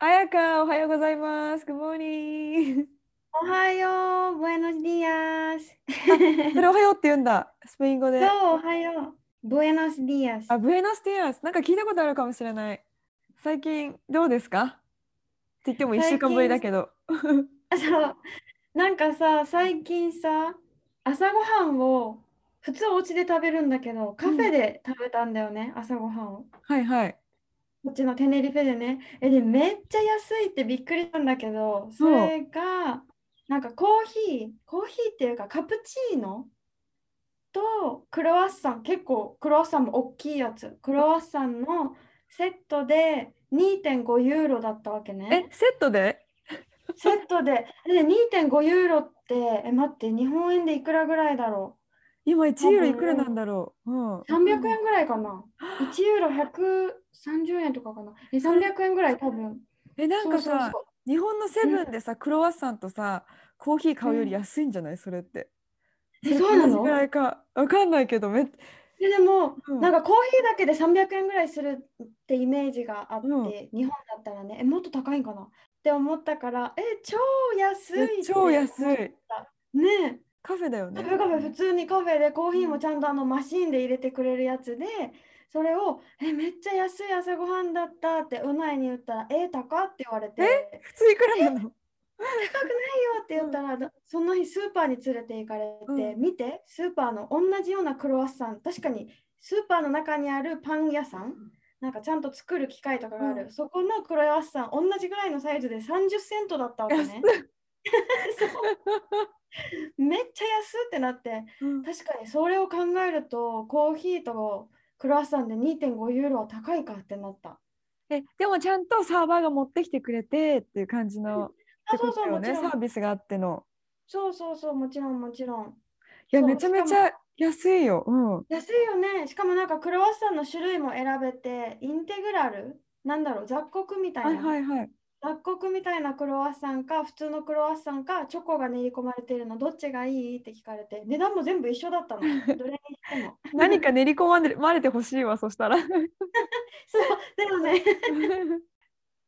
彩香、おはようございます。Good morning! おはよう Buenos días それおはようって言うんだ、スペイン語で。そうおはよう Buenos días あ、ブエノスティアス。なんか聞いたことあるかもしれない。最近どうですか？って言っても1週間ぶりだけど。そうなんかさ最近さ朝ごはんを普通お家で食べるんだけどカフェで食べたんだよね、朝ごはんをはいはい。こっちのテネリフェでね。えでめっちゃ安いってびっくりしたんだけどそれがなんかコーヒーコーヒーっていうかカプチーノ？とクロワッサン。結構クロワッサンも大きいやつ。クロワッサンのセットで2.5ユーロだったわけね。え、セットで？セットで。で2.5ユーロってえ待って日本円でいくらぐらいだろ今1ユーロいくらなんだろう？うん。う300円ぐらいかな。1ユーロ130円とかかな。え300円ぐらい多分。え、なんかさ日本のセブンでさ、クロワッサンとさ、コーヒー買うより安いんじゃない？それって。えそうなの？ぐらいか？わかんないけど、めっででも、うん。なんかコーヒーだけで300円ぐらいするってイメージがあって、うん。日本だったらね、え、もっと高いんかな？って思ったから、え、超安い超安い。ねカフェだよえ、ね。カ。フェカフェ普通にカフェでコーヒーもちゃんとあのマシーンで入れてくれるやつで、それを、え、めっちゃ安い朝ごはんだったってうないに言ったら、え、高って言われて、え？普通いくらなの？高くないよって言ったら、だその日スーパーに連れて行かれて、うん。見てスーパーの同じようなクロワッサン。確かにスーパーの中にあるパン屋さん？なんかちゃんと作る機械とかがある、うん。そこのクロワッサン同じぐらいのサイズで30セントだったわけね めっちゃ安ってなってうん確かにそれを考えるとコーヒーとクロワッサンで2.5ユーロは高いかってなったえ、でもちゃんとサーバーが持ってきてくれてっていう感じの。ってあそうそうもちろんサービスがあっての。そうそうそうもちろんもちろんいや、めちゃめちゃ安いよ。うん。安いよね。しかもなんかクロワッサンの種類も選べて、インテグラル？なんだろう、雑穀みたはいいな。はいはい。雑穀みたいなクロワッサンか、普通のクロワッサンか、チョコが練り込まれてるの、どっちがいい？って聞かれて、値段も全部一緒だったの。どれにしても。何か練り込まれまれてほしいわ、そしたら。そう、でもね、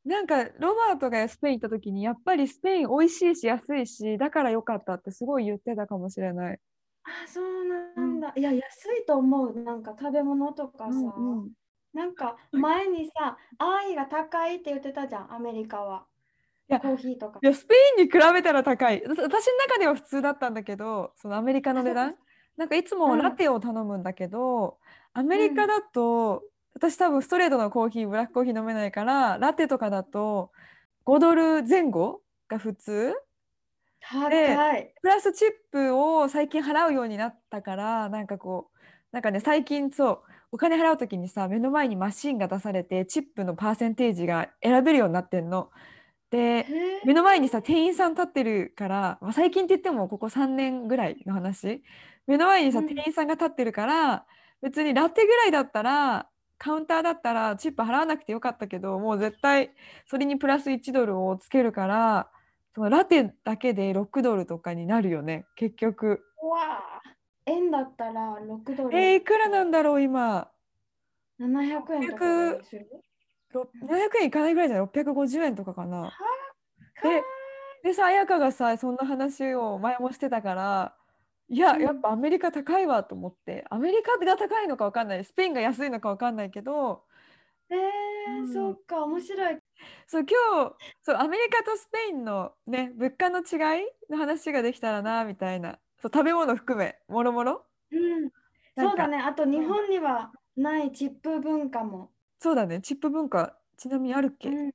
なんかロバートがスペイン行った時にやっぱりスペイン美味しいし安いしだから良かったってすごい言ってたかもしれない。あ、そうなんだ。いや、安いと思う。なんか食べ物とかさ。うんうんなんか前にさ、愛が高いって言ってたじゃん、アメリカは。いやコーヒーとかい。やスペインに比べたら高い。私私の中では普通だったんだけどそのアメリカの値あ段なんかいつもうんラテを頼むんだけど、アメリカだと、私多分ストレートのコーヒーブラックコーヒー飲めないからラテとかだと5ドル前後が普通高い。プラスチップを最近払うようになったからなんかこうなんかね最近そうお金払う時にさ目の前にマシンが出されてチップのパーセンテージが選べるようになってんの。で目の前にさ店員さん立ってるから、まあ、最近って言ってもここ3年ぐらいの話目の前にさうん店員さんが立ってるから別にラテぐらいだったらカウンターだったらチップ払わなくてよかったけどもう絶対それにプラス1ドルをつけるからそのラテだけで6ドルとかになるよね結局。うわあ、円だったら6ドル。えー、いくらなんだろう今？700円とかするろ700円いかないぐらいじゃない？650円とかかな。はででさ彩香がさそんな話を前もしてたからいやうん。やっぱアメリカ高いわと思って。アメリカが高いのか分かんない。スペインが安いのか分かんないけど。えー、うん。そっか、面白い。そう今日そうアメリカとスペインのね物価の違いの話ができたらなみたいなそう食べ物含めもろもろ？うん、そうだね。あと日本にはないチップ文化も。そうだね。チップ文化ちなみにあるっけ、うん、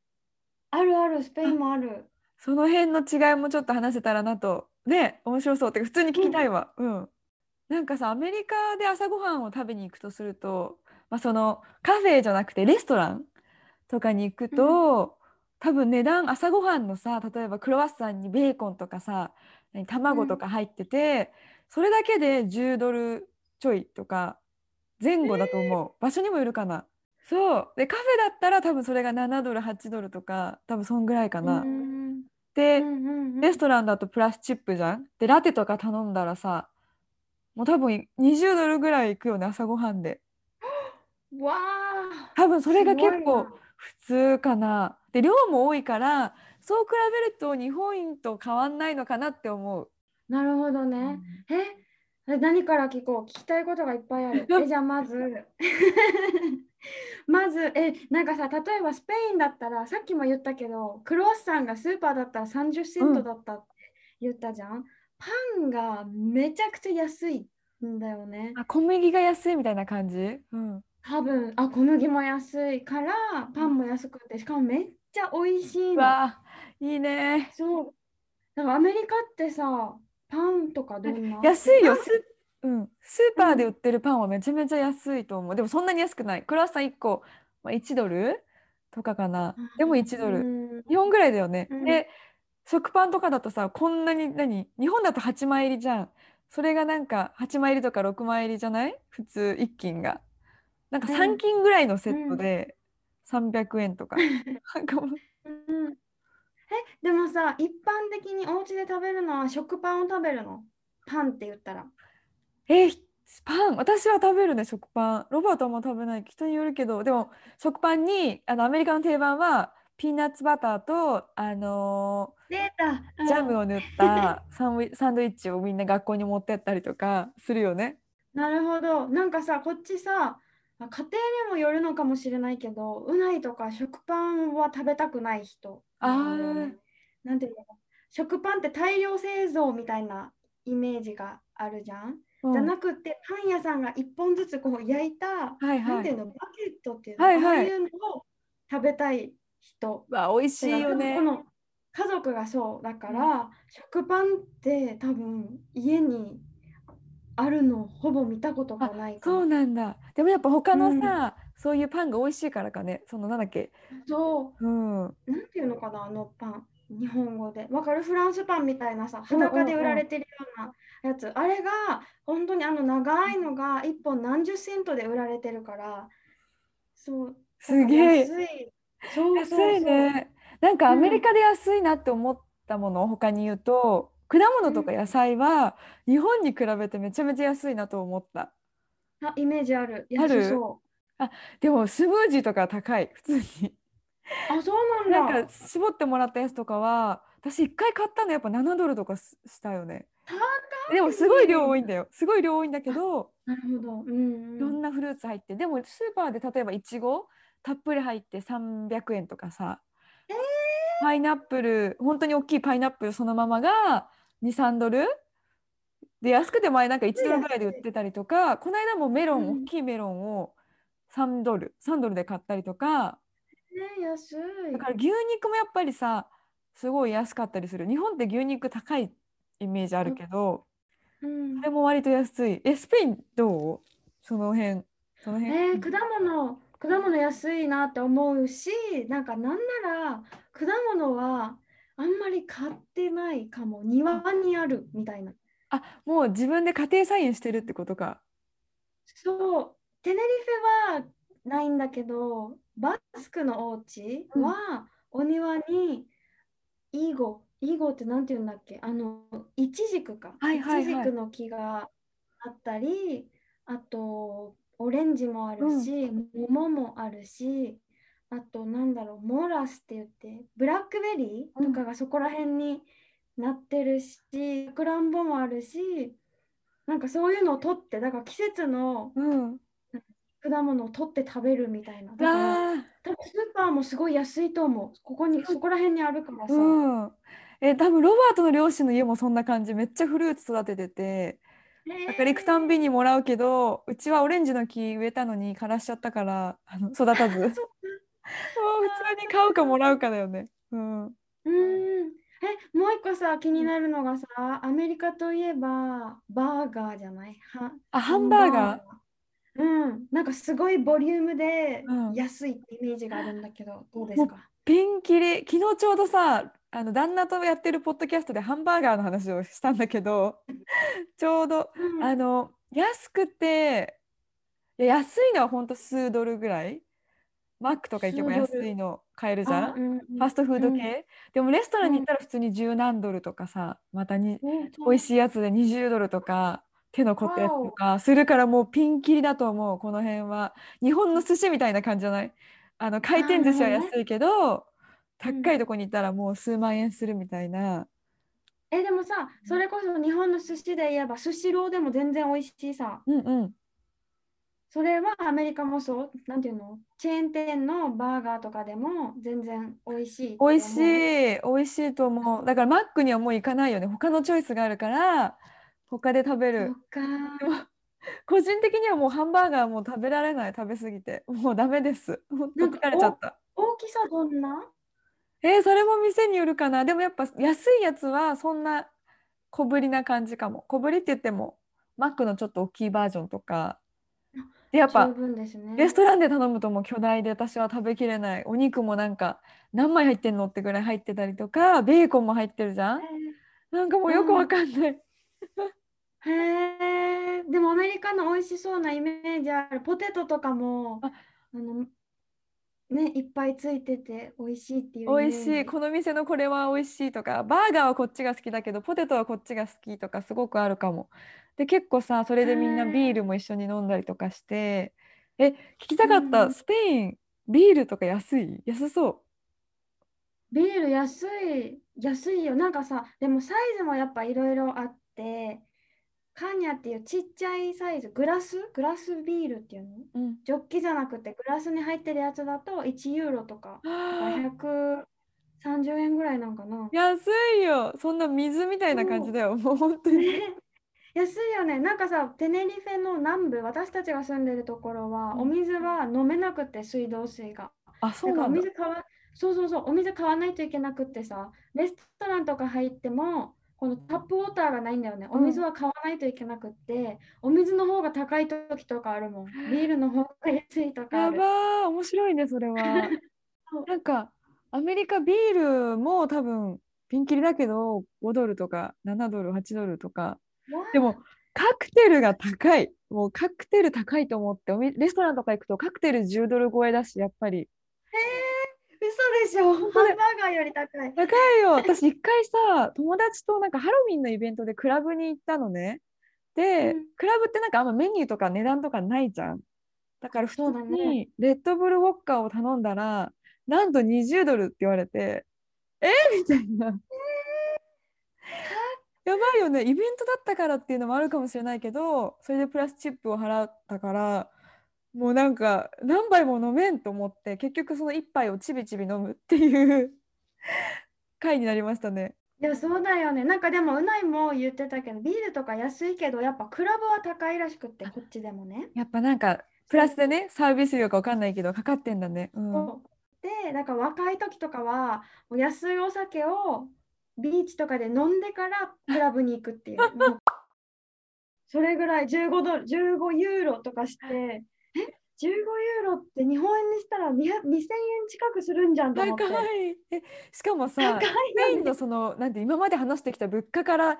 あるある、スペインもある。その辺の違いもちょっと話せたらなと。ね面白そう。ってか普通に聞きたいわ。うん、なんかさアメリカで朝ごはんを食べに行くとすると、まあ、そのカフェじゃなくてレストランとかに行くと、多分値段朝ごはんのさ例えばクロワッサンにベーコンとかさ何卵とか入ってて、それだけで10ドルちょいとか前後だと思う、場所にもよるかな。そう。でカフェだったら多分それが7ドル8ドルとか多分そんぐらいかな、うんで、レストランだとプラスチップじゃん。でラテとか頼んだらさもう多分20ドルぐらいいくよね朝ごはんで。わあ多分それが結構な。普通かな。で量も多いからそう比べると日本と変わんないのかなって思う、なるほどね。え、え何から聞こう？聞きたいことがいっぱいある。え、じゃあまず、まず、え、なんかさ、例えばスペインだったら、さっきも言ったけど、クロワッサンがスーパーだったら30セントだったって言ったじゃん。パンがめちゃくちゃ安いんだよね。あ小麦が安いみたいな感じ、うん、多分、あ、小麦も安いから、パンも安くて、しかもめっちゃ美味しいうの。わあいいね。そう。なんかアメリカってさ、パンとかどんな？安いよ。ス,、うん、スーパーで売ってるパンはめちゃめちゃ安いと思う。でもそんなに安くない。クロワッサン1個、まあ、1ドル？とかかな。でも1ドル、うん。日本ぐらいだよね、うん。で食パンとかだとさこんなに何？日本だと8枚入りじゃん。それがなんか8枚入りとか6枚入りじゃない？普通1斤が。なんかうん。3斤ぐらいのセットで300円とか、う うんえ、でもさ、一般的にお家で食べるのは食パンを食べるの？パンって言ったら。えーパン？私は食べるね食パンロバートはあんま食べない人によるけどでも食パンにあのアメリカの定番はピーナッツバターとあのージャムを。を塗ったサンサンドイッチをみんな学校に持ってったりとかするよね。なるほど。なんかさ、こっちさ、あ家庭にもよるのかもしれないけど、うないとか食パンは食べたくない人なんだよね。なんていうの？食パンって大量製造みたいなイメージがあるじゃん。うんじゃなくて、パン屋さんが一本ずつこう焼いた、はいはいなんていうの、バケットっていうの、はいはいああいうのを食べたい人。わ美味しいよねこ。の家族がそうだから、食パンって多分家にあるのほぼ見たことがないそうなんだ。でもやっぱ他のさ、そういうパンが美味しいからかね。そのなんだっけ？そううん。なんていうのかな、あのパン。日本語で。わかる？フランスパンみたいなさ、うんうんうん裸で売られてるようなやつ。あれが、本当にあの長いのが1本何十セントで売られてるから、そう。すげえ安い。そう安いね。なんかうんアメリカで安いなって思ったもの？を他に言うと、果物とか野菜は日本に比べてめちゃめちゃ安いなと思った。あ、イメージある。ある安そでもスムージーとか高い普通に。う。あ、そうなんだ。なんか絞ってもらったやつとかは私一回買ったのやっぱ7ドルとかすしたよね。でもすごい量多いんだよ。すごい量多いんだけど、なるほど。うんうん。いろんなフルーツ入って、でもスーパーで例えばいちごたっぷり入って300円とかさ、パイナップル本当に大きいパイナップルそのままが23ドルで安くて前なんか1ドルぐらいで売ってたりとかこの間もメロン、うん。大きいメロンを3ドル3ドルで買ったりとか。ね、安い。だから牛肉もやっぱりさすごい安かったりする。日本って牛肉高いイメージあるけど、うん。それも割と安い。えスペインどう？その辺その辺、えー、果物、果物安いなって思うし、なんかなんなら果物はあんまり買ってないかも。庭にあるみたいな。あもう自分で家庭菜園してるってことか。そう、テネリフェはないんだけど、バスクのお家はお庭にイーゴ、イーゴってなんて言うんだっけ？あの、イチジクか。はいはいはい。イチジクの木があったり、あと、オレンジもあるし、桃もあるし、あと、なんだろう、モラスって言って、ブラックベリーとかがそこら辺になってるし、さくらんぼもあるし、なんかそういうのを取って、だから季節のうん。果物を取って食べるみたいな。だから。多分スーパーもすごい安いと思う。ここに、そこら辺にあるからさ。うん。え、多分ロバートの両親の家もそんな感じ。めっちゃフルーツ育ててて、えだから行くたんびにもらうけど、うちはオレンジの木植えたのに枯らしちゃったから、あの育たず。もう普通に買うかもらうかだよね。うん。うーん。え、もう一個さ、気になるのがさ、アメリカといえば、バーガーじゃない？は、あ、ハンバーガー。うん、なんかすごいボリュームでうん。安いってイメージがあるんだけど、どうですか？ピンキリ。昨日ちょうどさあの旦那とやってるポッドキャストでハンバーガーの話をしたんだけど ちょうどうん。あの安くて安いのはほんと数ドルぐらい？マックとか行けば安いの買えるじゃん、あうんうんファストフードうん。系、でもレストランに行ったら普通に十何ドルとかさまたにうん美味しいやつで20ドルとか手の凝ったやつとかするからもうピンキリだと思うこの辺は。日本の寿司みたいな感じじゃない？あの回転寿司は安いけどうん高いとこに行ったらもう数万円するみたいな、え、でもさ、それこそ日本の寿司で言えば、スシローでも全然美味しいさ。うんうんそれはアメリカもそう、なんていうの？チェーン店のバーガーとかでも全然美味しい。美味しい美味しいと思う。だからマックにはもう行かないよね。他のチョイスがあるから他で食べそる。個人的にはもうハンバーガーもう食べられない食べ過ぎて。もうダメです。本当疲れちゃった。大きさどんな？えーそれも店によるかな。でもやっぱ安いやつはそんな小ぶりな感じかも。小ぶりって言ってもマックのちょっと大きいバージョンとかでやっぱ十分ですね。レストランで頼むともう巨大で私は食べきれない。お肉もなんか何枚入ってんのってぐらい入ってたりとかベーコンも入ってるじゃん？なんかもうよくわかんない、へえ、でもアメリカの美味しそうなイメージある。ポテトとかも、ああの、ね、いっぱいついてて美味しいっていうイメージ。美味しい。この店のこれは美味しいとかバーガーはこっちが好きだけどポテトはこっちが好きとかすごくあるかも。で結構さそれでみんなビールも一緒に飲んだりとかして。え聞きたかっうん。たスペインビールとか安い？安そビール安い、安いよ。なんかさ、でもサイズもやっぱいろいろあって、カーニャっていうちっちゃいサイズ、グラス？グラスビールっていうの？う、うん、ジョッキじゃなくてグラスに入ってるやつだと1ユーロとか、130円ぐらいなんかな。安いよ。そんな水みたいな感じだよ。もう本当に。ね 安いよね。なんかさ、テネリフェの南部、私たちが住んでるところは、うん。お水は飲めなくて、水道水が。あそうなんだ。水買わ、そうそうそう、お水買わないといけなくってさ、レストランとか入っても、このタップウォーターがないんだよね。お水は買わないといけなくって、お水の方が高い時とかあるもん。ビールの方が安いとか。やばー面白いねそれは。なんかアメリカビールも多分ピンキリだけど5ドルとか7ドル8ドルとか。でもカクテルが高い。もうカクテル高いと思っておみレストランとか行くとカクテル10ドル超えだしやっぱり。嘘でしょ？ハンバーガーより高い。高いよ。私一回さ友達となんかハロウィンのイベントでクラブに行ったのね。で、うん。クラブってなんかあんまメニューとか値段とかないじゃん。だから普通にレッドブルウォッカを頼んだらなんと20ドルって言われてえ？みたいな。やばいよね。イベントだったからっていうのもあるかもしれないけどそれでプラスチップを払ったからもうなんか何杯も飲めんと思って結局その1杯をちびちび飲むっていう 回になりましたね。いや、そうだよね。なんかでも、うないも言ってたけど、ビールとか安いけど、やっぱクラブは高いらしくって、こっちでもね。やっぱなんかプラスでねサービス料か分かんないけどかかってんだね。うん、で、だから若い時とかは、安いお酒をビーチとかで飲んでからクラブに行くっていう それぐらい15ドル、15ユーロとかして、え、15ユーロって日本円にしたら200 2000円近くするんじゃんと思って。高いえしかも高さいスペイ。ンのそのなんて今まで話してきた物価から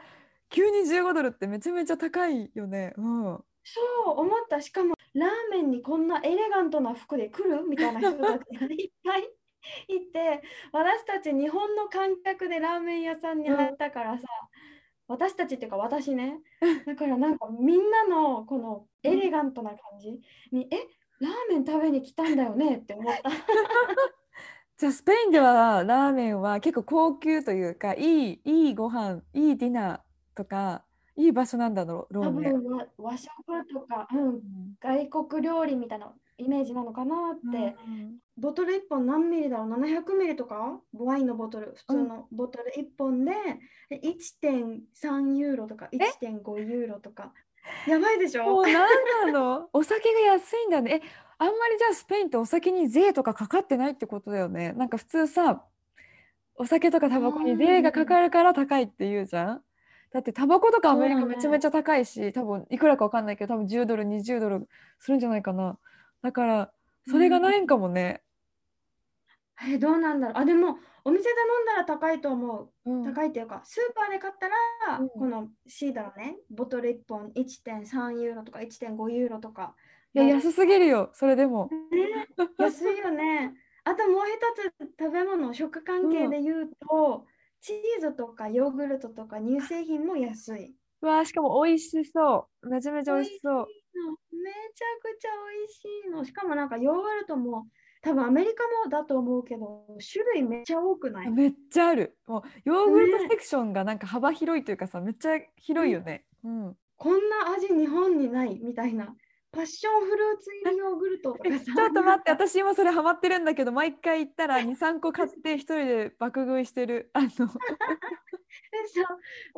急に15ドルってめちゃめちゃ高いよね。うん、そう思った。しかも、ラーメンにこんなエレガントな服で来るみたいな人たちがいっぱいいて、私たち日本の感覚でラーメン屋さんに入ったからさ、私たちっていうか私ね、だからなんかみんなのこのエレガントな感じに、え、ラーメン食べに来たんだよねって思った。じゃあスペインではラーメンは結構高級というかいいいいご飯いいディナーとかいい場所なんだろう多ね。分和和食とか、うん、外国料理みたいなイメージなのかなって。うんボトル1本何ミリだろう ?700 ミリとか？ワインのボトル、普通のボトル1本でで1.3ユーロとか？1.5ユーロとか？やばいでしょ？もう何なの？お酒が安いんだね。えあんまりじゃあスペインってお酒に税とかかかってないってことだよね。なんか普通さお酒とかタバコに税がかかるから高いって言うじゃん。だってタバコとかアメリカめちゃめちゃ高いし、多分いくらかわかんないけど多分10ドル20ドルするんじゃないかなだからそれがないんかもね、えどうなんだろう。あ、でも、お店で飲んだら高いと思う。うん高いっていうか、スーパーで買ったら、うんこのシーダのね、ボトル1本1.3ユーロとか1.5ユーロとか。いや安すぎるよそれでもね、安いよね。あともう一つ食べ物、食関係で言うと、チーズとかヨーグルトとか乳製品も安い。うわーしかも美味しそうめちゃめちゃ美味しそうのめちゃくちゃ美味しいの。しかもなんかヨーグルトも多分アメリカもだと思うけど、種類めっちゃ多くない？めっちゃある。もうヨーグルトねセクションがなんか幅広いというかさめっちゃ広いよね、うん、こんな味日本にないみたいな。パッションフルーツ入りヨーグルトとかさ。えちょっと待って。私今それハマってるんだけど毎回行ったら23個買って一人で爆食いしてる。あの。でそ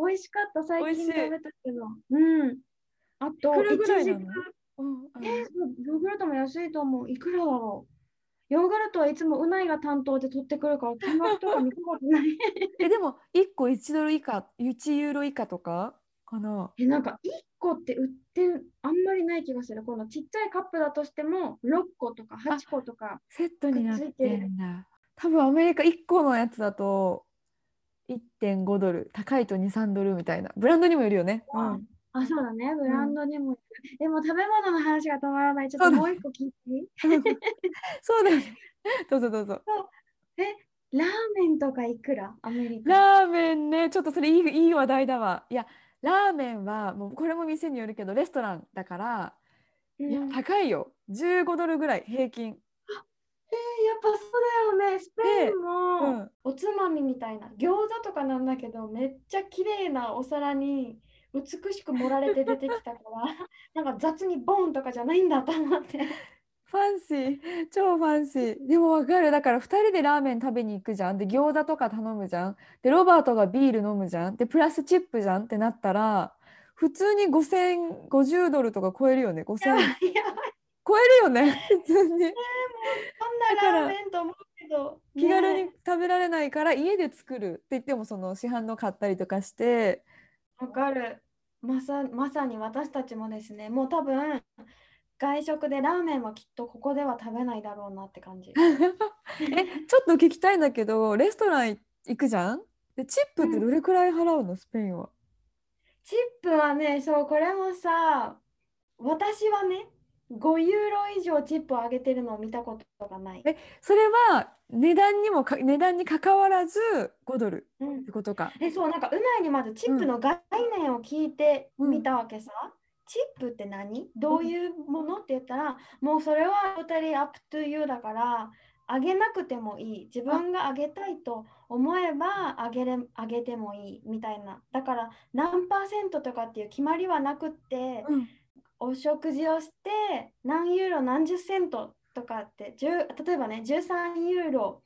う。美味しかった、最近食べたけど。うん。あと、いくらぐらいなの？えヨーグルトも安いと思う。いくらだろう？ヨーグルトはいつもうないが担当で取ってくるから、金額とか見たことない。えでも1個1ドル以下1ユーロ以下とか？かな？え、なんか1個って売ってんあんまりない気がする。このちっちゃいカップだとしても、6個とか8個とか。セットになってるんだ。多分アメリカ1個のやつだと1.5ドル。高いと23ドルみたいな。ブランドにもよるよね、うん、あ、そうだね。ブランドにも。でも食べ物の話が止まらない。ちょっともう一個聞いていい？そうだよね。どうぞどうぞ。え、ラーメンとかいくら？アメリカ。ラーメンね。ちょっとそれいいいい話題だわ。いやラーメンはもうこれも店によるけどレストランだからいやうん高いよ。15ドルぐらい平均。えーやっぱそうだよね。スペインうもん。おつまみみたいな。餃子とかなんだけどめっちゃ綺麗なお皿に美しく盛られて出てきたから なんか雑にボンとかじゃないんだと思って。ファンシー。超ファンシー。でもわかる。だから2人でラーメン食べに行くじゃん。で餃子とか頼むじゃん。でロバートがビール飲むじゃん。でプラスチップじゃんってなったら普通に5050ドルとか超えるよね。5000やばい円やばい超えるよね。普通に。こんなラーメンと思うけど、気軽にね食べられないから家で作るって言ってもその市販の買ったりとかして。わかる。まさまさに私たちもですね、もう多分外食でラーメンはきっとここでは食べないだろうなって感じ。えちょっと聞きたいんだけどレストラン行くじゃん？でチップってどれくらい払うの？スペインは。チップはね、そう、これもさ、私はね、5ユーロ以上チップを上げてるのを見たことがない。えそれは値段にもか値段に関わらず5ドルうんってことか。え、そう、なんかうないにまずチップの概念を聞いてうんみたわけさ。チップって何？どういうもの？って言ったら、もうそれは totally up to you だから、あげなくてもいい。自分があげたいと思えばあげれ、あげてもいいみたいな。だから何パーセントとかっていう決まりはなくって、うんお食事をして何ユーロ何十セントとかって10例えばね13ユーロ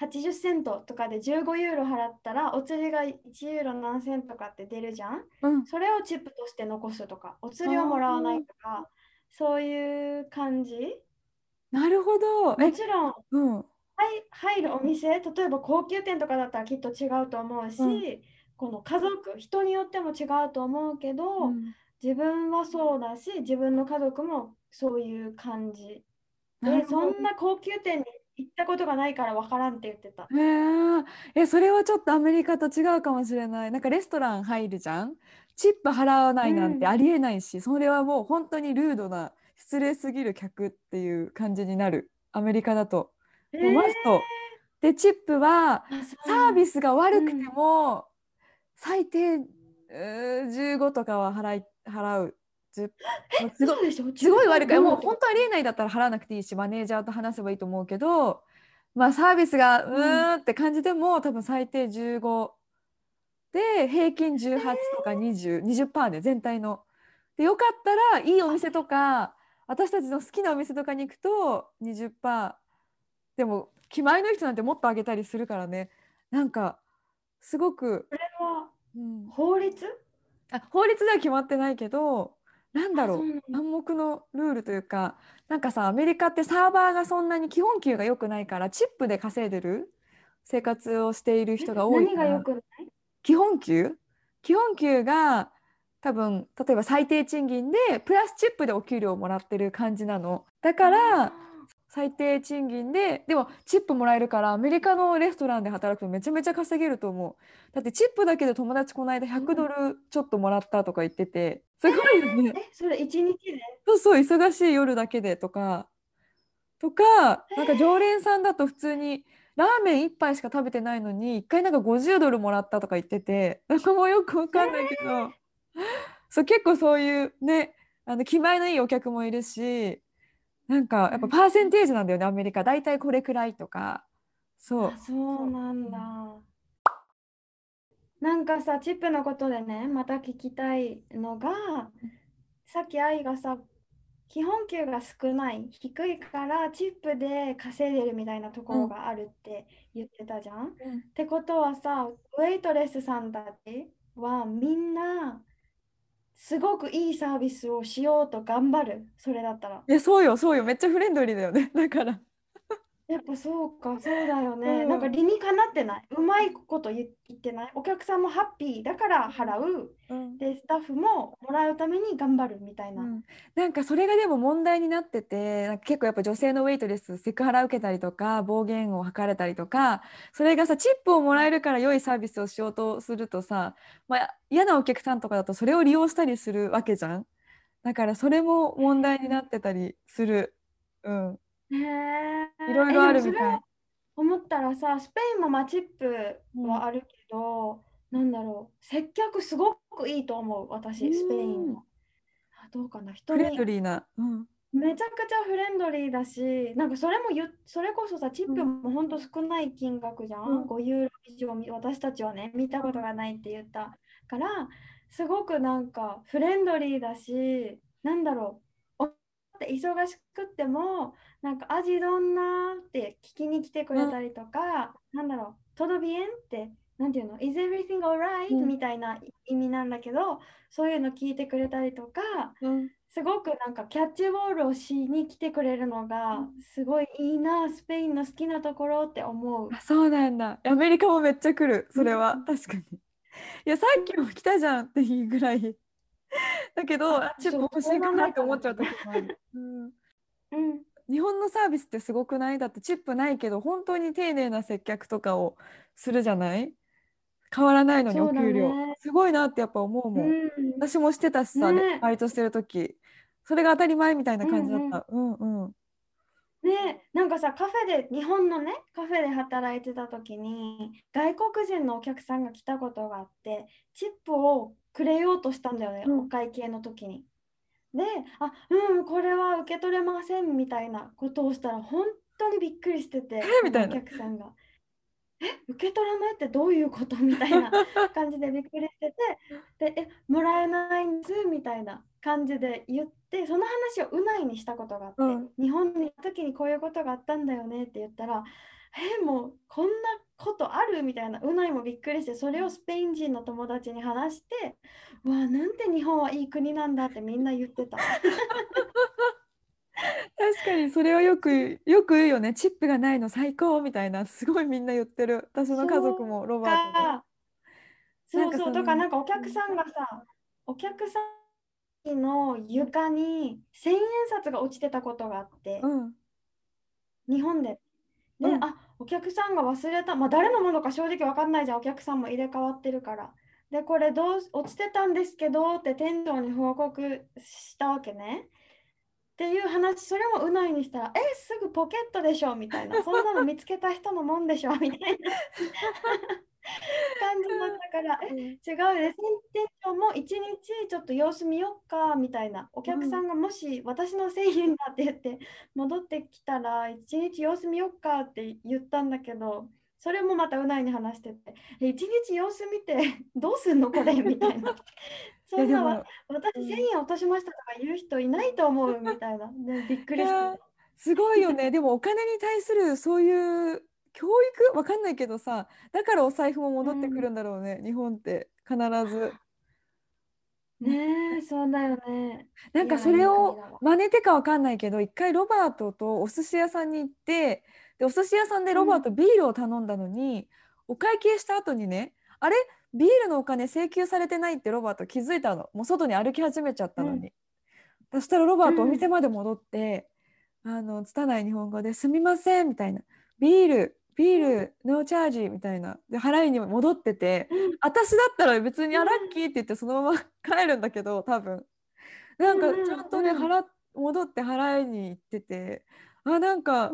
80セントとかで15ユーロ払ったらお釣りが1ユーロ何セントとかって出るじゃん？うん、それをチップとして残すとかお釣りをもらわないとかそういう感じ？なるほど。もえ、ちろんうん、はい入るお店例えば高級店とかだったらきっと違うと思うし、うん。この家族人によっても違うと思うけど、うん自分はそうだし自分の家族もそういう感じでそんな高級店に行ったことがないから分からんって言ってた。へーえ、それはちょっとアメリカと違うかもしれない。なんかレストラン入るじゃん。チップ払わないなんてうんありえないし、それはもう本当にルードな失礼すぎる客っていう感じになる。アメリカだと。もうマスト。で、チップはサービススが悪くても、最低うー15とかは払い払う。10もうすごいい悪いから、もう本本当ありえないだったら払わなくていいし、マネージャーと話せばいいと思うけど、まあサービスがうーんって感じでも、多分最低15で、平均18とか20、20%で全体の。で、よかったらいいお店とか、私たちの好きなお店とかに行くと20%。でも、気前の人なんてもっと上げたりするからね。なんか、すごく、これはうん、法律？あ法律では決まってないけど、なんだろう。暗黙のルールというかなんかさアメリカってサーバーがそんなに基本給が良くないからチップで稼いでる生活をしている人が多いから。何が良くない？基本給？基本給が多分例えば最低賃金でプラスチップでお給料をもらってる感じなの。だから最低賃金ででもチップもらえるからアメリカのレストランで働くとめちゃめちゃ稼げると思う。だってチップだけで友達この間100ドルちょっともらったとか言っててすごいよね。え、それ一日で？そうそう忙しい夜だけでとか。とかなんか常連さんだと普通にラーメン1杯しか食べてないのに1回なんか50ドルもらったとか言っててなんかもうよくわかんないけど、そう結構そういうねあの気前のいいお客もいるしなんかやっぱパーセンテージなんだよねアメリカ。大体これくらいとか。そう。あそうなんだ。なんかさ、チップのことでね、また聞きたいのが、さっき愛がさ、基本給が少ない、低いからチップで稼いでるみたいなところがあるって言ってたじゃん。ってことはさ、ウェイトレスさんたちはみんなすごくいいサービスをしようと頑張る、それだったら。いやそうよそうよ。めっちゃフレンドリーだよね。だから。やっぱそうか、そうだよね。うんなんか理にかなってない。うまいこと言言ってない。お客さんもハッピーだから払う。うんで、スタッフももらうために頑張るみたいな。うん、なんかそれがでも問題になっててなんか結構やっぱ女性のウェイトレスセクハラ受けたりとか暴言を吐かれたりとかそれがさチップをもらえるから良いサービスをしようとするとさ、まあ、嫌なお客さんとかだとそれを利用したりするわけじゃんだからそれも問題になってたりする、うん、へえ。いろいろあるみたい。思ったらさ、スペインもマチップはあるけど、なんだろう、接客すごくいいと思う、私、スペインうんの。あどうかな、人フレンドにリーな、うんめちゃくちゃフレンドリーだし、なんかそれもゆそれこそさ、チップもほんと少ない金額じゃん。うん5ユーロ以上み私たちはね、見たことがないって言ったから、すごくなんかフレンドリーだし、なんだろう、おって忙しくっても、なんか味どんなって聞きに来てくれたりとか、なんだろう、トドビエンって、なんていうの、Is everything alright?、うん。みたいな意味なんだけど、そういうの聞いてくれたりとか、うん。すごくなんかキャッチボールをしに来てくれるのがすごいいいな、スペインの好きなところって思う。あそうなんだ。アメリカもめっちゃ来るそれは。確かに。いやさっきも来たじゃんっていうぐらい だけどああチップそう欲しいかなって思っちゃう時もある、うん。うん、日本のサービスってすごくない？だってチップないけど本当に丁寧な接客とかをするじゃない？変わらないのにお給料、ね。すごいなってやっぱ思うもん、うん、私もしてたしさ、ね。バイトしてる時。それが当たり前みたいな感じだった。うんうん。ねなんかさカフェで日本のねカフェで働いてた時に外国人のお客さんが来たことがあってチップをくれようとしたんだよね、うんお会計の時に。であうんこれは受け取れませんみたいなことをしたら本当にびっくりしててみたいなお客さんが。え受け取らないってどういうことみたいな 感じでびっくりしててでえもらえないんですみたいな感じで言ってその話をうないにしたことがあって、うん日本に行った時にこういうことがあったんだよねって言ったらえもうこんなことあるみたいなうないもびっくりしてそれをスペイン人の友達に話して わあなんて日本はいい国なんだってみんな言ってた。確かにそれはよくよく言うよね。チップがないの最高みたいなすごいみんな言ってる。私の家族もロバートそうそう、なんかなんかお客さんがさ、お客さんの床に千円札が落ちてたことがあって、うん。日本で。で、うん。あ、お客さんが忘れた、まあ誰のものか正直分かんないじゃん、お客さんも入れ替わってるから。で、これどう落ちてたんですけどって店長に報告したわけね。っていう話、それもうないにしたら、え、すぐポケットでしょみたいな、そんなの見つけた人のもんでしょみたいな 感じだったから、え、違うです。店長も一日ちょっと様子見よっかみたいな。お客さんがもし私の1000円だって言って戻ってきたら一日様子見よっかって言ったんだけど、それもまたうないに話してて、え一日様子見てどうすんのこれみたいな。そんな私うん1000円落としましたとか言う人いないと思うみたいな。でびっくりして。すごいよねでもお金に対するそういう教育？わかんないけどさだからお財布も戻ってくるんだろうね、日本って必ず。ねえ、そうだよね。なんかそれを真似てかわかんないけど一回ロバートとお寿司屋さんに行ってでお寿司屋さんでロバートビールを頼んだのに、お会計した後にねあれ？ビールのお金請求されてないってロバート気づいたの。もう外に歩き始めちゃったのに、そしたらロバートお店まで戻って、あの拙い日本語で「すみません」みたいな「ビールビールノーチャージ」みたいな。で払いに戻っててうん。私だったら別に「あラッキー」って言ってそのまま 帰るんだけど多分。なんかちゃんとね払戻って払いに行っててあなんか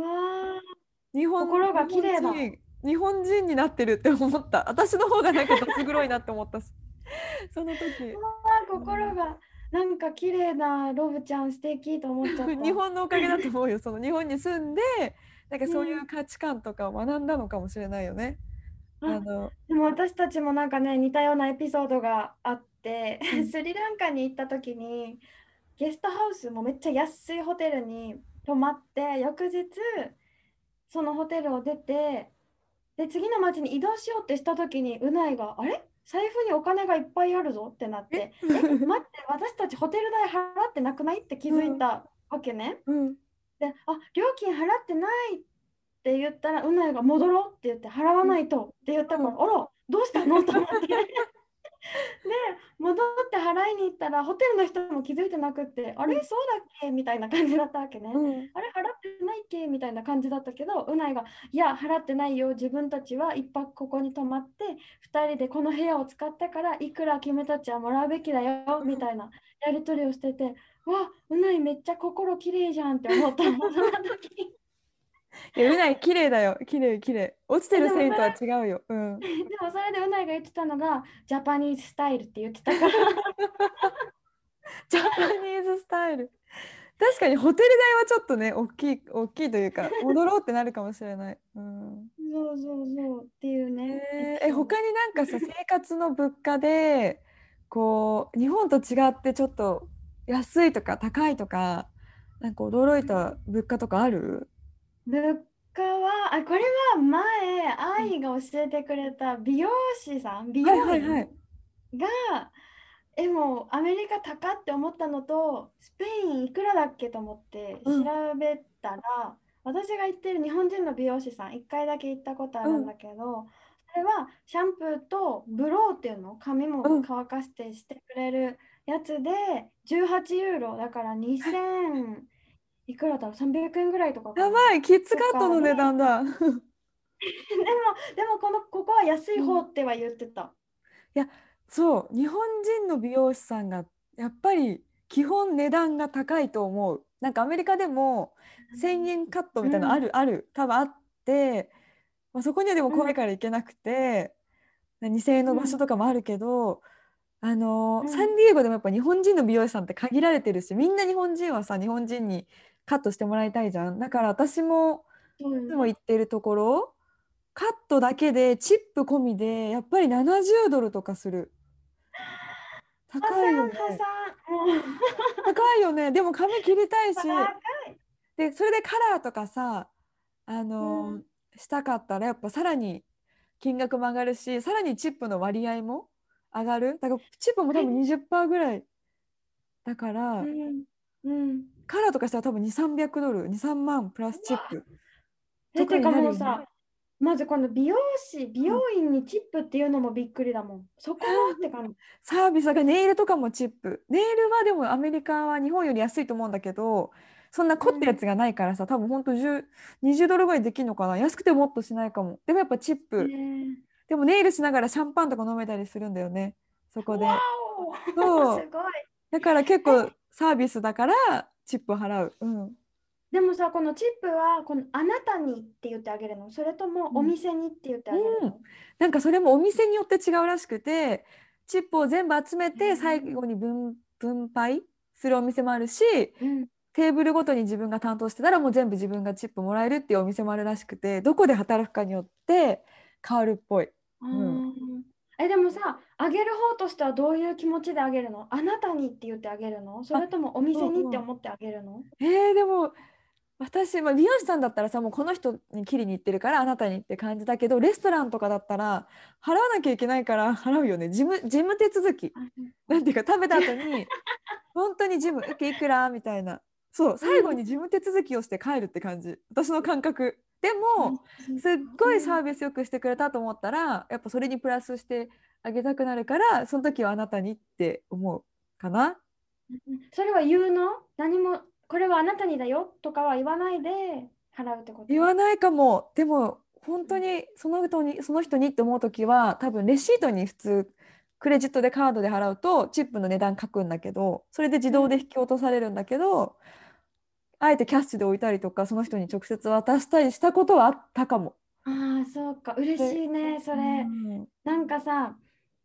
日本心が綺麗だ。日本人日本人になってるって思った。私の方がなんかどす黒いなって思ったし。その時。心がなんか綺麗なロブちゃん素敵と思っちゃった。日本のおかげだと思うよ。その日本に住んでなんかそういう価値観とかを学んだのかもしれないよね。うん。あのでも私たちもなんかね似たようなエピソードがあって、うん。スリランカに行った時にゲストハウスもめっちゃ安いホテルに泊まって翌日そのホテルを出てで次の町に移動しようってした時にうないが「あれ？財布にお金がいっぱいあるぞ」ってなって「え？待って私たちホテル代払ってなくない?」って気づいたわけね。うん、で、あ、料金払ってないって言ったら、うないが戻ろうって言って、払わないとって言ったから、うん。あら、どうしたの？と思って。で、戻って払いに行ったら、ホテルの人も気づいてなくって、あれ、うん。そうだっけ？みたいな感じだったわけね。うん、あれ、払ってないっけ？みたいな感じだったけど、うないが、いや、払ってないよ。自分たちは一泊ここに泊まって、二人でこの部屋を使ったから、いくら君たちはもらうべきだよ。みたいなやり取りをしてて、わ、うないめっちゃ心きれいじゃんって思ったの、その時。いやうない綺麗だよ綺麗綺麗落ちてる繊維とは違うよ。うん、でもそれでうないが言ってたのが、ジャパニーズスタイルって言ってたから。ジャパニーズスタイル確かにホテル代はちょっとね大きい大きいというか戻ろうってなるかもしれない。うんそうそうそうっていうね。えーえ他になんかさ生活の物価でこう日本と違ってちょっと安いとか高いとかなんか驚いた物価とかある？物価は、あ、これは前、愛が教えてくれた美容師さん、美容はいはいはい。院が、え、もうアメリカ高って思ったのと、スペインいくらだっけと思ってうん。調べたら、私が行ってる日本人の美容師さん、1回だけ行ったことあるんだけど、それはシャンプーとブローっていうの、髪もうん。乾かしてしてくれるやつで、18ユーロ、だから2000いくらだろう、300円ぐらいとかやばいキッズカットの値段だ。でも、でもこの、ここは安い方っては言ってた。そう。日本人の美容師さんがやっぱり基本値段が高いと思う。なんかアメリカでも1,000円カットみたいなのある、ある。多分あって、まあ、そこにはでも怖いから行けなくて、2,000円の場所とかもあるけど、あのうんサンディエゴでもやっぱ日本人の美容師さんって限られてるしみんな日本人はさ日本人にカットしてもらいたいじゃん。だから私もいつも行ってるところカットだけでチップ込みでやっぱり70ドルとかする。破高いよね。高いよね。でも髪切りたいし。でそれでカラーとかさあのーうんしたかったらやっぱさらに金額も上がるしさらにチップの割合も上がる？だからチップも多分20%ぐらい。だから、うん。うん。カラーとかしたら多分2300ドル。23万プラスチップ。え、てかとかになるよねも。うさ、まずこの美容師、美容院にチップっていうのもびっくりだもん。そこはって感じ。サービスだからネイルとかもチップ。ネイルはでもアメリカは日本より安いと思うんだけどそんな凝ったやつがないからさ、多分ほんと10 20ドルぐらいできるのかな。安くてもっとしないかも。でもやっぱチップ、ねでもネイルしながらシャンパンとか飲めたりするんだよね。そこで。そう。すごい。だから結構サービスだからチップ払う、うん、でもさ、このチップはこのあなたにって言ってあげるの？それともお店にって言ってあげるの、なんかそれもお店によって違うらしくてチップを全部集めへてー最後に分分配するお店もあるしうん。テーブルごとに自分が担当してたらもう全部自分がチップもらえるっていうお店もあるらしくてどこで働くかによって変わるっぽい。あーえでもさ、あげる方としてはどういう気持ちであげるの？あなたにって言ってあげるの？それともお店にって思ってあげるの？えー、でも私、まあ、美容師さんだったらさもうこの人に切りに行ってるからあなたにって感じだけどレストランとかだったら払わなきゃいけないから払うよね。事務事務手続き。なんていうか食べた後に本当に事務受けいくら？みたいな。そう最後に事務手続きをして帰るって感じ。私の感覚でもすっごいサービスよくしてくれたと思ったらやっぱそれにプラスしてあげたくなるからその時はあなたにって思うかな。それは言うの？何もこれはあなたにだよとかは言わないで払うってこと？言わないかも。でも本当にその人にその人にって思う時は多分レシートに普通クレジットでカードで払うとチップの値段書くんだけどそれで自動で引き落とされるんだけど、あえてキャッシュで置いたりとかその人に直接渡したりしたことはあったかも。ああそうか。嬉しいねそれ、うん。なんかさ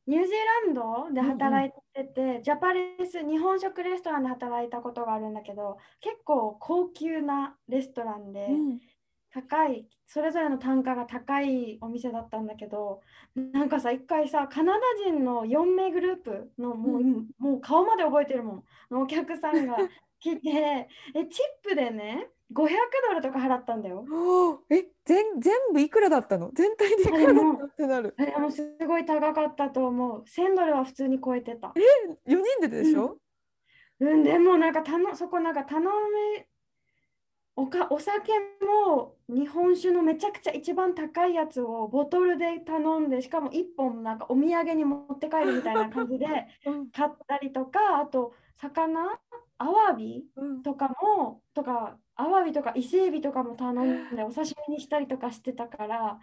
ニュージーランドで働いてて、ジャパレス日本食レストランで働いたことがあるんだけど結構高級なレストランで、うん。高いそれぞれの単価が高いお店だったんだけどなんかさ一回さカナダ人の4名グループのもう,、うん。もう顔まで覚えてるもん。のお客さんが来てえチップでね500ドルとか払ったんだよ。え全全部いくらだったの？全体でいくらだったってなる。あれも すごい高かったと思う。1000ドルは普通に超えてた。4人ででしょ、うん、でもなんかたのそこなんか頼めおかお酒も日本酒のめちゃくちゃ一番高いやつをボトルで頼んでしかも1本なんかお土産に持って帰るみたいな感じで うん買ったりとかあと魚アワビうん。とかもとかアワビとか伊勢エビとかも頼んでお刺身にしたりとかしてたから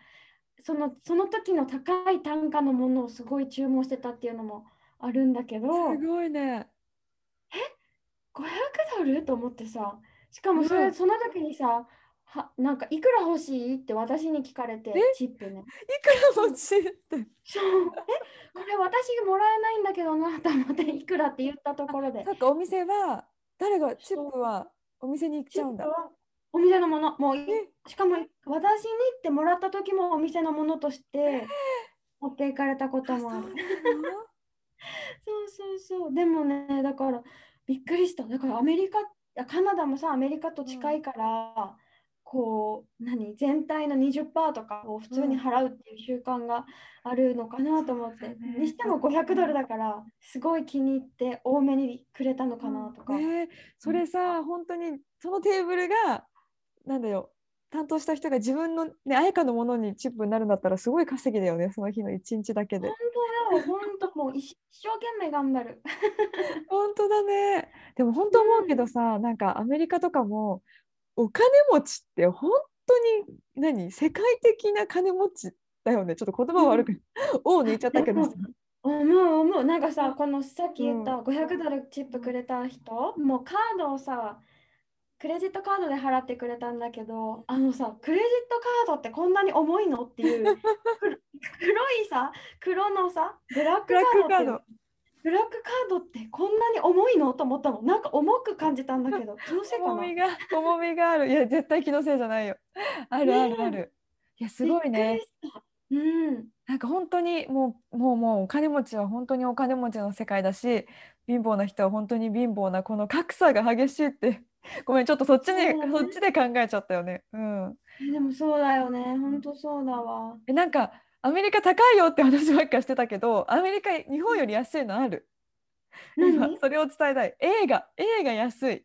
そのその時の高い単価のものをすごい注文してたっていうのもあるんだけどすごいね。500ドル？と思ってさ。しかもそれ、うん。その時にさはなんかいくら欲しいって私に聞かれてえ？チップね。いくら欲しいって。そう。え？これ私もらえないんだけどなと思っていくらって言ったところで。さっきお店は誰がチップはお店に行っちゃうんだ。お店のもの。もうしかも私にってもらった時もお店のものとして 持っていかれたこともある。の？そうそうそう。でもねだからびっくりした。だからアメリカあカナダもさアメリカと近いから、こう何全体の20%とかを普通に払うっていう習慣があるのかなと思って、そうだね。にしても500ドルだからすごい気に入って多めにくれたのかなとか、え。ーそれさ本当にそのテーブルがなんだよ担当した人が自分のね彩香のものにチップになるんだったらすごい稼ぎだよねその日の一日だけで。本。当だよ本当もう一生懸命頑張る。本当だね。でも本当思うけどさ、なんかアメリカとかもお金持ちって本当に何世界的な金持ちだよね。ちょっと言葉悪く、おを抜いちゃったけどさ。思う思う。なんかさこのさっき言った500ドルチップくれた人、もうカードをさクレジットカードで払ってくれたんだけどあのさクレジットカードってこんなに重いのっていう く黒いさ黒のさブラックカードブラックカードってこんなに重いの？と思ったのなんか重く感じたんだけど気のせいかな？重みが 重みがある。いや絶対気のせいじゃないよ。あるあるある。いやすごいね。うんなんか本当にもうもうもうお金持ちは本当にお金持ちの世界だし貧乏な人は本当に貧乏なこの格差が激しいって ごめんちょっとそっちにねそっちで考えちゃったよね。うん。えでもそうだよね本当そうだわえなんかアメリカ高いよって話ばっかしてたけどアメリカ日本より安いのある。今何？それを伝えたい。映画。映画安い。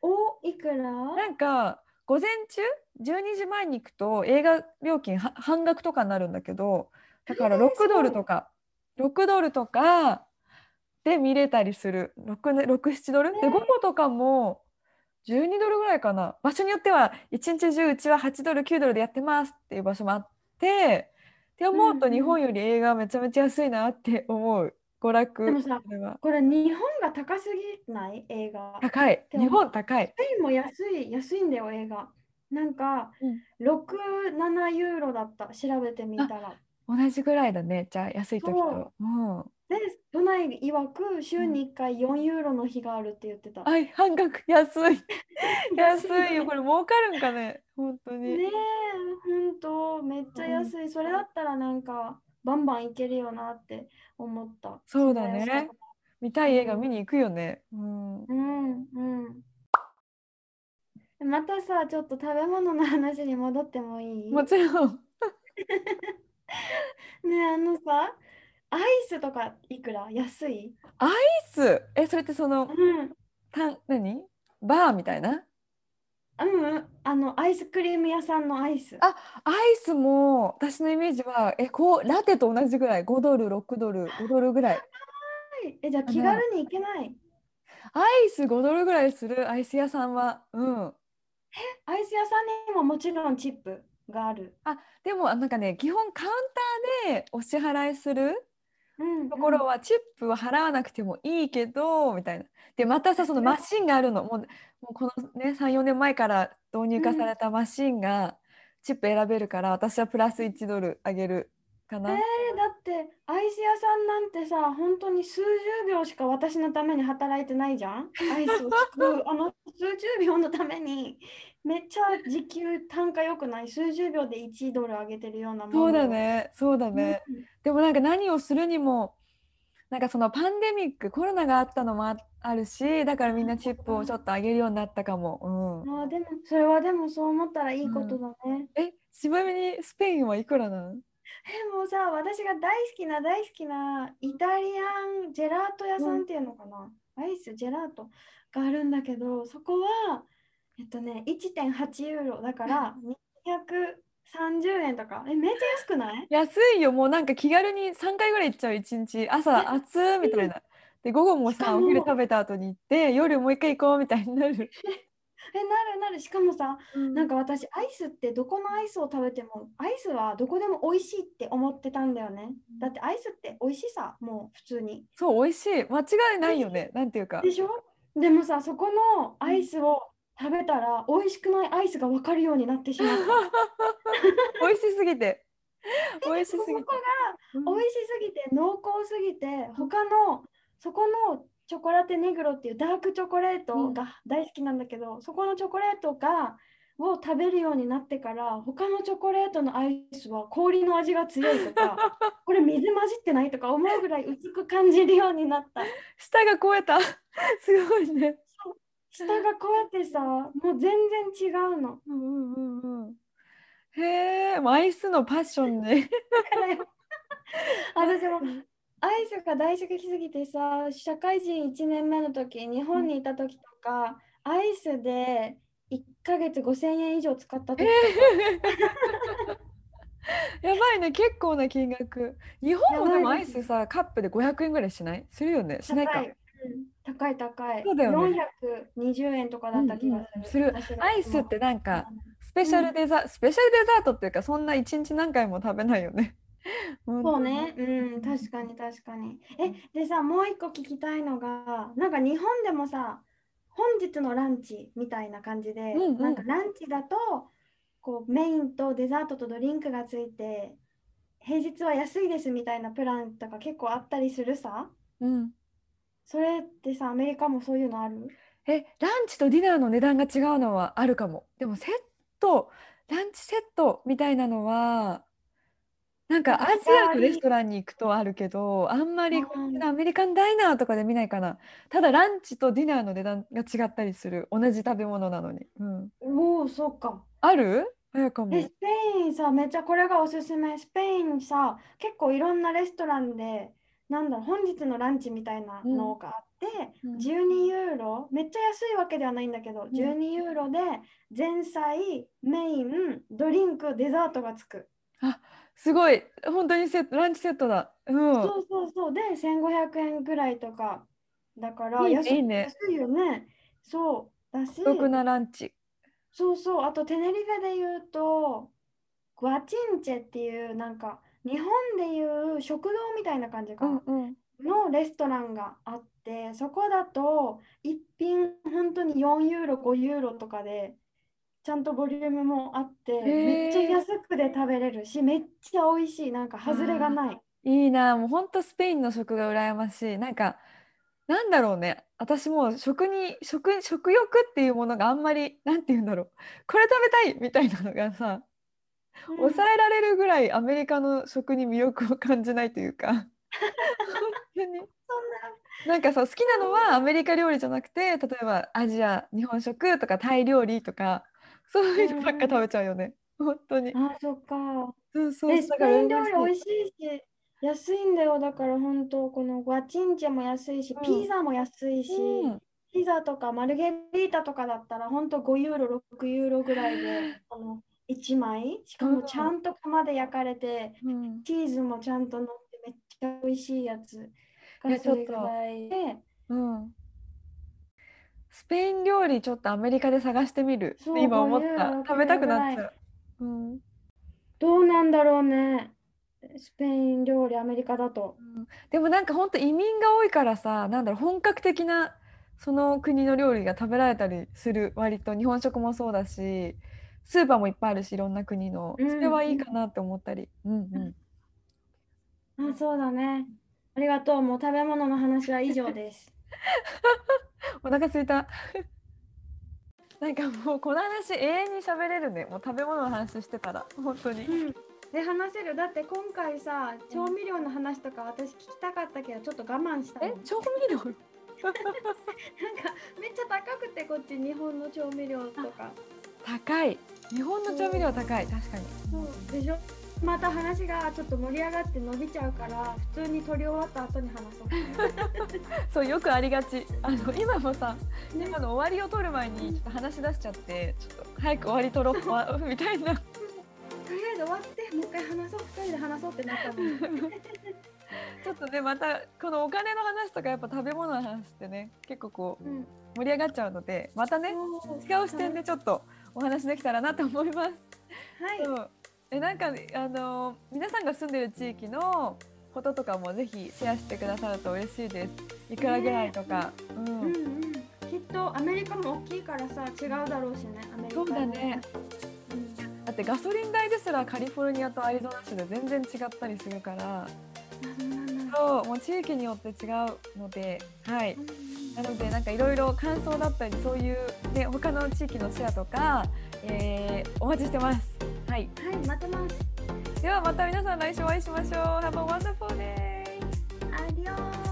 おいくら？なんか午前中？12時前に行くと映画料金は半額とかになるんだけどだからえー6ドルとか。6ドルとかで見れたりする。67ドル？でね午後とかも12ドルぐらいかな。場所によっては一日中うちは8ドル9ドルでやってますっていう場所もあってって思うとうんうん日本より映画めちゃめちゃ安いなって思う。娯楽。でもさこれは。これ日本が高すぎない？映画。高い。日本高い。スペインも安い、安いんだよ映画。なんか、6、7ユーロだった。調べてみたら。同じぐらいだね。じゃあ安い時と。そうん。で、都内曰く週に1回4ユーロの日があるって言ってた。ねはい半額。安い。安いよ。これ儲かるんかね？本当に、え、ほんと、めっちゃ安い。それだったらなんか、バンバンいけるよなって思った。そうだね。見たい映画見に行くよね。うん。うんうん。またさ、ちょっと食べ物の話に戻ってもいい？もちろん。ねあのさ、アイスとかいくら？安い？アイス？えそれってそのうん。た何？バーみたいな？うんうん、あのアイスクリーム屋さんのアイス。あアイスも私のイメージはえこうラテと同じぐらい。5ドル6ドル5ドルぐらい。はい。えじゃあ気軽に行けない？アイス5ドルぐらいするアイス屋さんは。うん。アイス屋さんにももちろんチップがある。あでもなんかね基本カウンターでお支払いするうん、ところはチップは払わなくてもいいけどみたいな。でまたさそのマシンがあるの。もうもうこのね34年前から導入化されたマシンがチップ選べるから私はプラス1ドルあげるかな、えー、だってアイス屋さんなんてさ本当に数十秒しか私のために働いてないじゃん？アイスを作る あの数十秒のためにめっちゃ時給単価良くない？数十秒で1ドル上げてるようなものそうだね。そうだうん。ね、でもなんか何をするにもなんかそのパンデミックコロナがあったのもああるしだからみんなチップをちょっと上げるようになったかも、うん、あーでもそれはでもそう思ったらいいことだね、えちなみにスペインはいくらなん？えもうさ私が大好きな大好きなイタリアンジェラート屋さんっていうのかな、アイスジェラートがあるんだけどそこはえっとね1.8ユーロだから230円とか。えめっちゃ安くない？安いよ。もうなんか気軽に3回ぐらい行っちゃう一日。朝暑いみたいな。で午後もさお昼食べた後に行って夜もう一回行こうみたいになる、えなるなる。しかもさなんか私アイスってどこのアイスを食べてもアイスはどこでも美味しいって思ってたんだよね。だってアイスって美味しさもう普通に。そう美味しい。間違いないよね。なんていうか。でしょ？でもさそこのアイスを食べたら美味しくないアイスが分かるようになってしまった。美味しすぎて。美味しすぎて。そこがうん。美味しすぎて濃厚すぎて他のそこのチョコラテネグロっていうダークチョコレートが大好きなんだけど、そこのチョコレートがを食べるようになってから他のチョコレートのアイスは氷の味が強いとか これ水混じってないとか思うぐらい薄く感じるようになった。舌が超えた。すごいね。下がこうやってさもう全然違うの。うんうんうんうん。へえアイスのパッションね。私もアイスが大好きすぎてさ社会人1年目の時日本にいた時とか、アイスで1ヶ月5000円以上使った時とか、やばいね結構な金額。日本もでもアイスさカップで500円ぐらいしない？するよね？しないか。高い、うん。高いそうだよね。420円とかだった気がする、うんうんする。アイスってなんかスペシャルデザ、スペシャルデザートっていうかそんな一日何回も食べないよね。そうね、うん、確かに確かに。え、でさ、もう一個聞きたいのが、なんか日本でもさ、本日のランチみたいな感じで、うんうんなんかランチだと、こうメインとデザートとドリンクがついて、平日は安いですみたいなプランとか結構あったりするさ？うん。それってさ、アメリカもそういうのある？え、ランチとディナーの値段が違うのはあるかも。でもセット、ランチセットみたいなのは、なんかアジアのレストランに行くとあるけど、あんまりアメリカンダイナーとかで見ないかな。ただランチとディナーの値段が違ったりする。同じ食べ物なのに。うん。おお、そうか。ある？あやかもえ、。スペインさ、めっちゃこれがおすすめ。スペインさ、結構いろんなレストランで、なんだろう、本日のランチみたいなのがあって、うん12ユーロ、めっちゃ安いわけではないんだけど、12ユーロで前菜、メイン、ドリンク、デザートがつく。すごい。本当にセット、ランチセットだ。うん。そうそうそう。で、1500円ぐらいとか。だから安いいね安いよね。そう。だし、お得なランチ。そうそう、あとテネリフェで言うと、グアチンチェっていう、なんか、日本でいう食堂みたいな感じかな、うん。のレストランがあって、そこだと、一品本当に4ユーロ、5ユーロとかで、ちゃんとボリュームもあって、ーめっちゃ安くで食べれるし、めっちゃ美味しい、なんか外れがない。いいな、もう本当スペインの食が羨ましい。なんか、なんだろうね。私もう食に、食、食欲っていうものがあんまり、なんて言うんだろう。これ食べたいみたいなのがさ、うん抑えられるぐらいアメリカの食に魅力を感じないというか。本当に。なんかさ、好きなのはアメリカ料理じゃなくて、例えばアジア、日本食とかタイ料理とか、そういうのばっか食べちゃうよね。本当に。あ、そっか。そうそう。え、スペイン料理美味しいし、安いんだよ。だから本当、このグアチンチェも安いし、うんピザも安いし、うんチピザとかマルゲリータとかだったら本当5ユーロ、6ユーロぐらいで あの1枚、しかもちゃんと釜で焼かれて、うんチーズもちゃんと乗ってめっちゃ美味しいやつがそれぐらいで、うん。スペイン料理ちょっとアメリカで探してみる。今思っ5ユーた。ロ食べたくなっちぐゃう。うん。どうなんだろうね。スペイン料理、アメリカだと。うんでもなんか本当移民が多いからさ、なんだろう、本格的なその国の料理が食べられたりする、割と日本食もそうだし、スーパーもいっぱいあるし、いろんな国の。うんそれはいいかなって思ったり。うんうん。あ、そうだね。ありがとう。もう食べ物の話は以上です。お腹すいた。なんかもうこの話永遠に喋れるね。もう食べ物の話してたら、本当に。うん。で、話せる。だって今回さ、調味料の話とか私聞きたかったけど、ちょっと我慢したの。え？なんか、調味料めっちゃ高くて、こっち日本の調味料とか。高い。日本の調味料高い。確かに。そうでしょ？また話がちょっと盛り上がって伸びちゃうから普通に撮り終わった後に話そう そうよくありがち。あの今もさ、ね今の終わりを取る前にちょっと話し出しちゃって、ちょっと早く終わり取ろうわ みたいな。とりあえず終わってもう一回話そう二人で話そうってなったのに ちょっとねまたこのお金の話とかやっぱ食べ物の話ってね結構こううん盛り上がっちゃうのでまたね違う視点でちょっとお話できたらなと思います。はいえなんかあの皆さんが住んでる地域のこととかもぜひシェアしてくださると嬉しいです。いくらぐらいとか。うん。うんうん。きっとアメリカも大きいからさ違うだろうしね。アメリカそうだね。うん。だってガソリン代ですらカリフォルニアとアリゾナ州で全然違ったりするから。あそうもう地域によって違うので。はい。うん。なのでなんかいろいろ感想だったりそういうね他の地域のシェアとか、えーお待ちしてますはい。はい待ってます。ではまた皆さん来週お会いしましょう。Have a wonderful day! アディオー